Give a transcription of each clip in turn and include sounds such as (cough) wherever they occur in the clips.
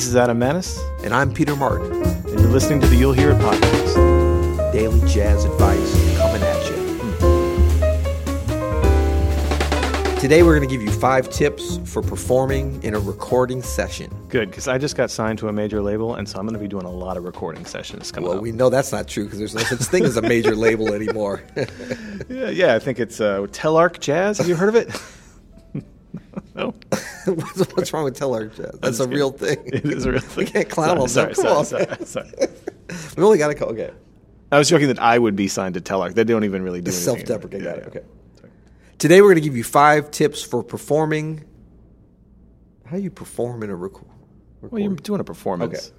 This is Adam Maness, And I'm Peter Martin. and you're listening to the You'll Hear It podcast. Daily jazz advice coming at you. Today, we're going to give you five tips for performing in a recording session. Good, because I just got signed to a major label, and so I'm going to be doing a lot of recording sessions coming up. Well, up. we know that's not true because there's no such thing as a major (laughs) label anymore. yeah, yeah, I think it's uh, Telarc Jazz. Have you heard of it? (laughs) (laughs) what's, what's wrong with Telarc Jazz? That's a real thing. it is a real (laughs) thing. We can't clown sorry, on sorry, sorry, sorry, sorry. (laughs) We only got a go. Okay. I was joking that I would be signed to Telarc. They don't even really do It's self-deprecating. Yeah, Got it. yeah. Okay. Today, we're going to give you five tips for performing. How do you perform in a record? Well, you're doing a performance. Okay.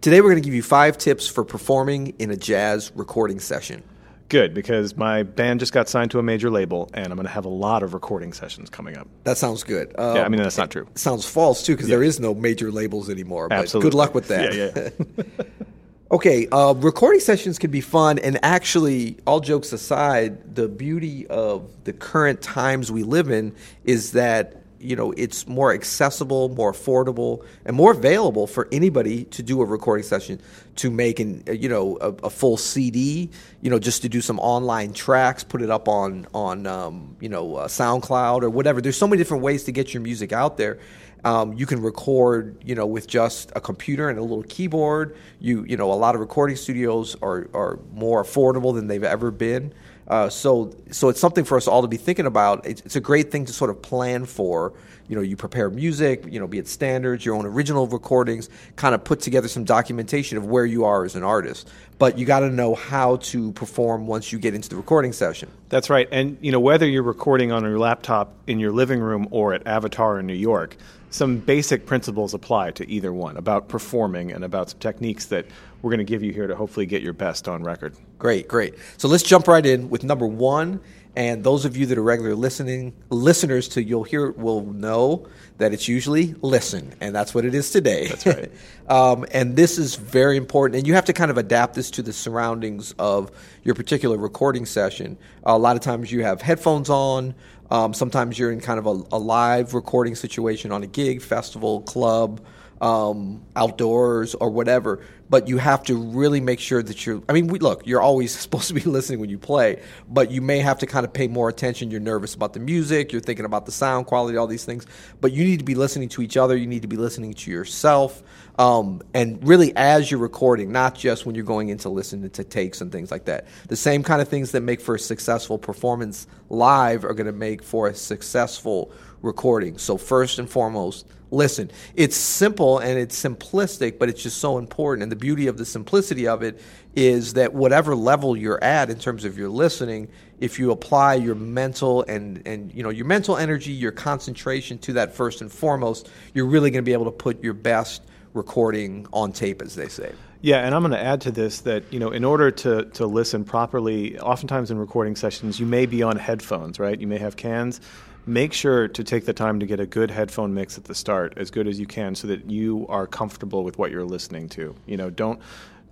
Today, we're going to give you five tips for performing in a jazz recording session. Good, because my band just got signed to a major label, and I'm going to have a lot of recording sessions coming up. That sounds good. Um, Yeah, I mean, that's not true. Sounds false too because there is no major labels anymore. But Absolutely. good luck with that. Yeah, yeah. (laughs) (laughs) okay, uh, recording sessions can be fun, and actually, all jokes aside, the beauty of the current times we live in is that you know it's more accessible, more affordable, and more available for anybody to do a recording session to make an uh, you know a, a full CD, you know just to do some online tracks, put it up on on um, you know uh, SoundCloud or whatever. There's so many different ways to get your music out there. Um, you can record, you know, with just a computer and a little keyboard. You, you know, a lot of recording studios are, are more affordable than they've ever been. Uh, so, so it's something for us all to be thinking about. It's, it's a great thing to sort of plan for. You know, you prepare music, you know, be it standards, your own original recordings, kind of put together some documentation of where you are as an artist. But you got to know how to perform once you get into the recording session. That's right. And you know, whether you're recording on your laptop in your living room or at Avatar in New York, some basic principles apply to either one about performing and about some techniques that we're going to give you here to hopefully get your best on record. Great, great. So let's jump right in with number one. And those of you that are regular listening listeners to You'll Hear will know that it's usually listen, and that's what it is today. That's right. (laughs) um, and this is very important, and you have to kind of adapt this to the surroundings of your particular recording session. a lot of times you have headphones on. Um, sometimes you're in kind of a, a live recording situation on a gig, festival, club um, outdoors or whatever. But you have to really make sure that you're. I mean, we, look, you're always (laughs) supposed to be listening when you play, but you may have to kind of pay more attention. You're nervous about the music, you're thinking about the sound quality, all these things. But you need to be listening to each other. You need to be listening to yourself, um, and really as you're recording, not just when you're going into listening to takes and things like that. The same kind of things that make for a successful performance live are going to make for a successful recording. So first and foremost, listen. It's simple and it's simplistic, but it's just so important. And the beauty of the simplicity of it is that whatever level you're at in terms of your listening, if you apply your mental and, and you know your mental energy, your concentration to that first and foremost, you're really going to be able to put your best recording on tape, as they say. Yeah, and I'm going to add to this that you know, in order to to listen properly, oftentimes in recording sessions, you may be on headphones, right? You may have cans. Make sure to take the time to get a good headphone mix at the start, as good as you can, so that you are comfortable with what you're listening to. You know, don't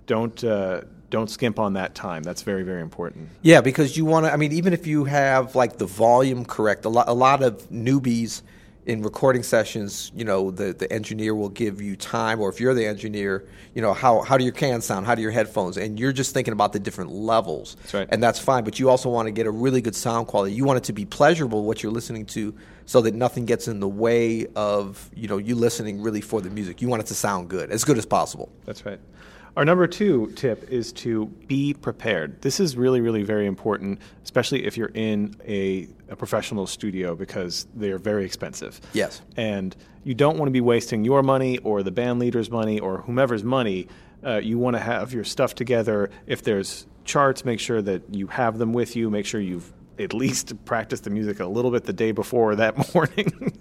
don't uh, don't skimp on that time. That's very very important. Yeah, because you want to. I mean, even if you have like the volume correct, a lot, a lot of newbies in recording sessions, you know, the, the engineer will give you time, or if you're the engineer, you know, how, how do your cans sound? How do your headphones? And you're just thinking about the different levels. That's right. And that's fine, but you also want to get a really good sound quality. You want it to be pleasurable, what you're listening to, so that nothing gets in the way of, you know, you listening really for the music. You want it to sound good, as good as possible. That's right. Our number two tip is to be prepared. This is really, really very important, especially if you're in a, a professional studio because they are very expensive. Yes. And you don't want to be wasting your money or the band leader's money or whomever's money. Uh, you want to have your stuff together. If there's charts, make sure that you have them with you. Make sure you've at least practice the music a little bit the day before that (laughs) morning.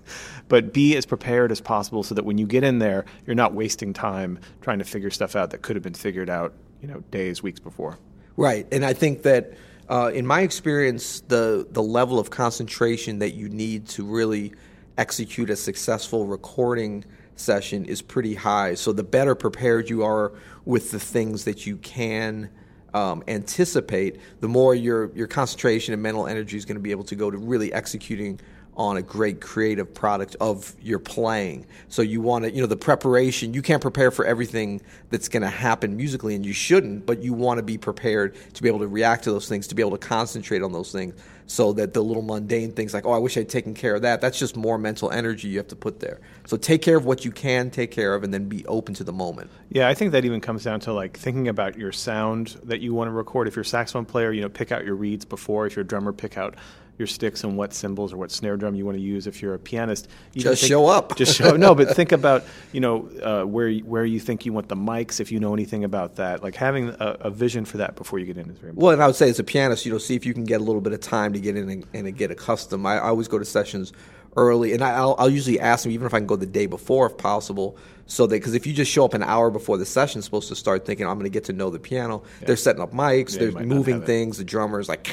but be as prepared as possible so that when you get in there, you're not wasting time trying to figure stuff out that could have been figured out, you know, days, weeks before. Right, and I think that uh, in my experience, the the level of concentration that you need to really execute a successful recording session is pretty high. So the better prepared you are with the things that you can um, anticipate, the more your your concentration and mental energy is going to be able to go to really executing on a great creative product of your playing. So you want to, you know, the preparation, you can't prepare for everything that's going to happen musically and you shouldn't, but you want to be prepared to be able to react to those things, to be able to concentrate on those things so that the little mundane things like, oh, I wish I'd taken care of that, that's just more mental energy you have to put there. So take care of what you can take care of and then be open to the moment. Yeah, I think that even comes down to like thinking about your sound that you want to record. If you're a saxophone player, you know, pick out your reeds before. If you're a drummer, pick out your sticks and what cymbals or what snare drum you want to use. If you're a pianist, you just think, show up. (laughs) just show no, but think about you know uh, where where you think you want the mics. If you know anything about that, like having a, a, vision for that before you get in is very important. Well, and I would say as a pianist, you know, see if you can get a little bit of time to get in and, and get accustomed. I, I always go to sessions early, and I'll, I'll usually ask them even if I can go the day before if possible so that because if you just show up an hour before the session's supposed to start thinking I'm going to get to know the piano, yeah. they're setting up mics, yeah, they're moving things. The drummer's like,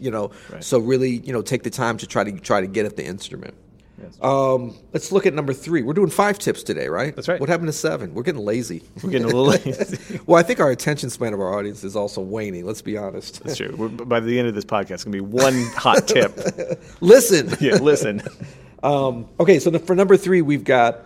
you know. Right. So really, you know, take the time to try to try to get at the instrument. Yes. Um, let's look at number three. We're doing five tips today, right? That's right. What happened to seven? We're getting lazy. We're getting a little (laughs) lazy. well, I think our attention span of our audience is also waning. Let's be honest. That's true. We're, by the end of this podcast, it's going to be one hot tip. (laughs) listen. (laughs) yeah, listen. Um, okay, so the, for number three, we've got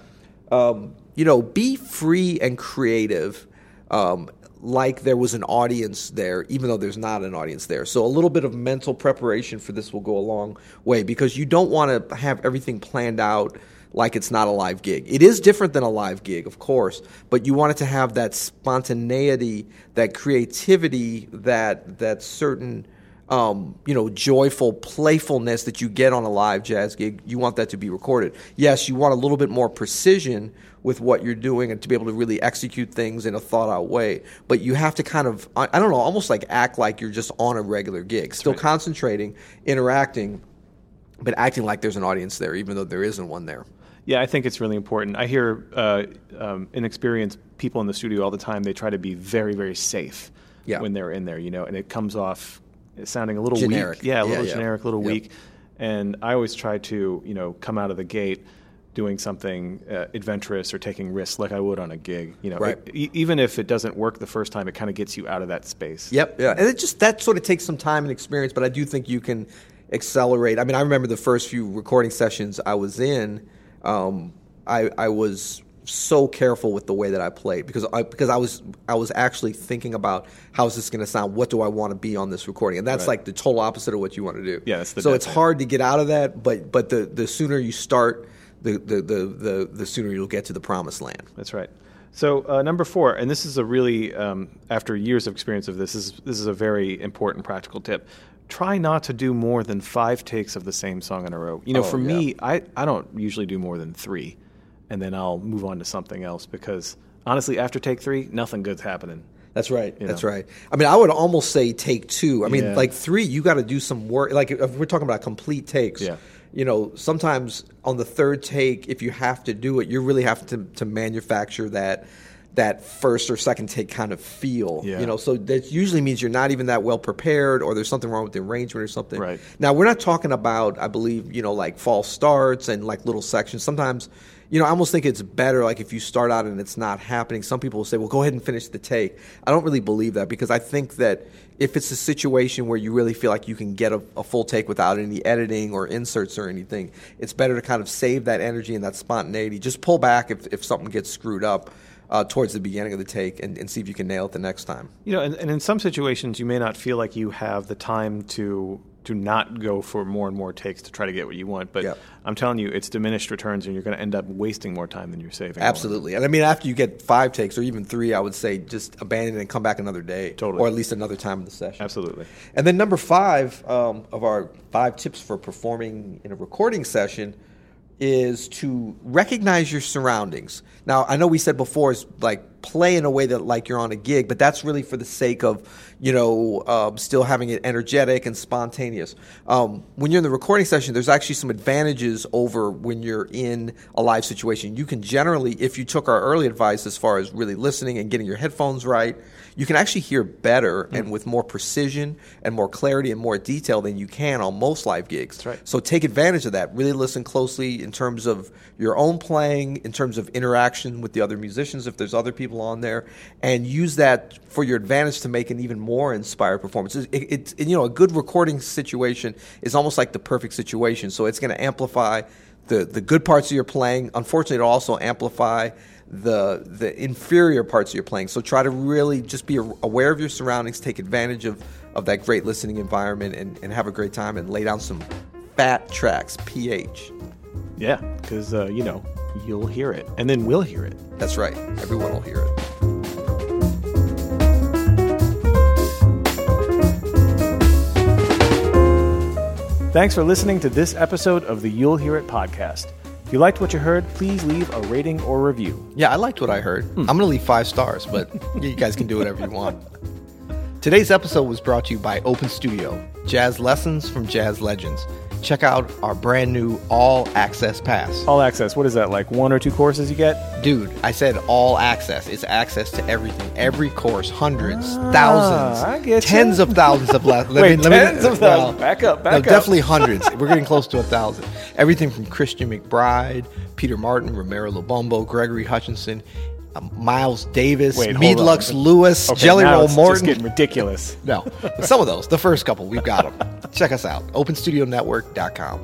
um, you know, be free and creative. Um, like there was an audience there, even though there's not an audience there. So a little bit of mental preparation for this will go a long way because you don't want to have everything planned out like it's not a live gig. It is different than a live gig, of course, but you want it to have that spontaneity, that creativity, that that certain um, you know, joyful playfulness that you get on a live jazz gig. You want that to be recorded. Yes, you want a little bit more precision with what you're doing and to be able to really execute things in a thought out way. But you have to kind of, I, I don't know, almost like act like you're just on a regular gig, still right. concentrating, interacting, but acting like there's an audience there, even though there isn't one there. Yeah, I think it's really important. I hear uh, um, inexperienced people in the studio all the time. They try to be very, very safe yeah. when they're in there, you know, and it comes off sounding a little generic. weak. Yeah, a little yeah, generic, a little yep. weak. And I always try to, you know, come out of the gate doing something uh, adventurous or taking risks like I would on a gig. You know, right. it, even if it doesn't work the first time, it kind of gets you out of that space. Yep. Yeah. And it just that sort of takes some time and experience, but I do think you can accelerate. I mean, I remember the first few recording sessions I was in. Um, I, I was so careful with the way that I played because I because I was I was actually thinking about how is this going to sound? What do I want to be on this recording? And that's right. like the total opposite of what you want to do. Yeah, so it's hard to get out of that, but but the the sooner you start the, the, the, the, the sooner you'll get to the promised land. That's right. So uh, number four, and this is a really um, after years of experience of this, this is, this is a very important practical tip. Try not to do more than five takes of the same song in a row. You know, oh, for yeah. me, I, I don't usually do more than three, and then I'll move on to something else because honestly, after take three, nothing good's happening. That's right. You That's know? right. I mean, I would almost say take two. I mean, yeah. like three, you got to do some work. Like if we're talking about complete takes. Yeah you know, sometimes on the third take, if you have to do it, you really have to, to manufacture that that first or second take kind of feel. Yeah. You know, so that usually means you're not even that well prepared or there's something wrong with the arrangement or something. Right. Now we're not talking about, I believe, you know, like false starts and like little sections. Sometimes you know, I almost think it's better like if you start out and it's not happening. Some people will say, "Well, go ahead and finish the take." I don't really believe that because I think that if it's a situation where you really feel like you can get a, a, full take without any editing or inserts or anything, it's better to kind of save that energy and that spontaneity. Just pull back if, if something gets screwed up uh, towards the beginning of the take and, and, see if you can nail it the next time. You know, and, and in some situations, you may not feel like you have the time to to not go for more and more takes to try to get what you want. But yep. I'm telling you, it's diminished returns, and you're going to end up wasting more time than you're saving. Absolutely, and I mean, after you get five takes or even three, I would say just abandon it and come back another day, totally, or at least another time in the session. Absolutely. And then number five um, of our five tips for performing in a recording session is to recognize your surroundings. Now, I know we said before is like play in a way that like you're on a gig, but that's really for the sake of you know um, still having it energetic and spontaneous. Um, when you're in the recording session, there's actually some advantages over when you're in a live situation. You can generally, if you took our early advice as far as really listening and getting your headphones right, you can actually hear better mm. and with more precision and more clarity and more detail than you can on most live gigs. Right. So take advantage of that. Really listen closely in terms of your own playing, in terms of interaction with the other musicians, if there's other people people on there, and use that for your advantage to make an even more inspired performance. It's, it, it, you know, a good recording situation is almost like the perfect situation. So it's going to amplify the the good parts of your playing. Unfortunately, it'll also amplify the the inferior parts of your playing. So try to really just be aware of your surroundings, take advantage of, of that great listening environment, and, and have a great time and lay down some fat tracks, PH. Yeah, because, uh, you know, you'll hear it, and then we'll hear it. That's right. Everyone will hear it. Thanks for listening to this episode of the You'll Hear It podcast. If you liked what you heard, please leave a rating or review. Yeah, I liked what I heard. Hmm. I'm going to leave five stars, but (laughs) you guys can do whatever you want. (laughs) Today's episode was brought to you by Open Studio, jazz lessons from jazz legends. Check out our brand new All Access Pass. All access, what is that, like one or two courses you get? Dude, I said all access. It's access to everything. Every course, hundreds, Ah, thousands, tens ya. of thousands of lessons. (laughs) Wait, tens of thousands. Back up, back no, up. definitely hundreds. (laughs) We're getting close to a thousand. Everything from Christian McBride, Peter Martin, Romero Lubambo, Gregory Hutchinson, Miles Davis, Wait, hold Meade. Lux Lewis, Okay, Jelly Roll Morton. just getting ridiculous. No, some of those. The first couple, we've got them. Check us out. OpenStudioNetwork.com.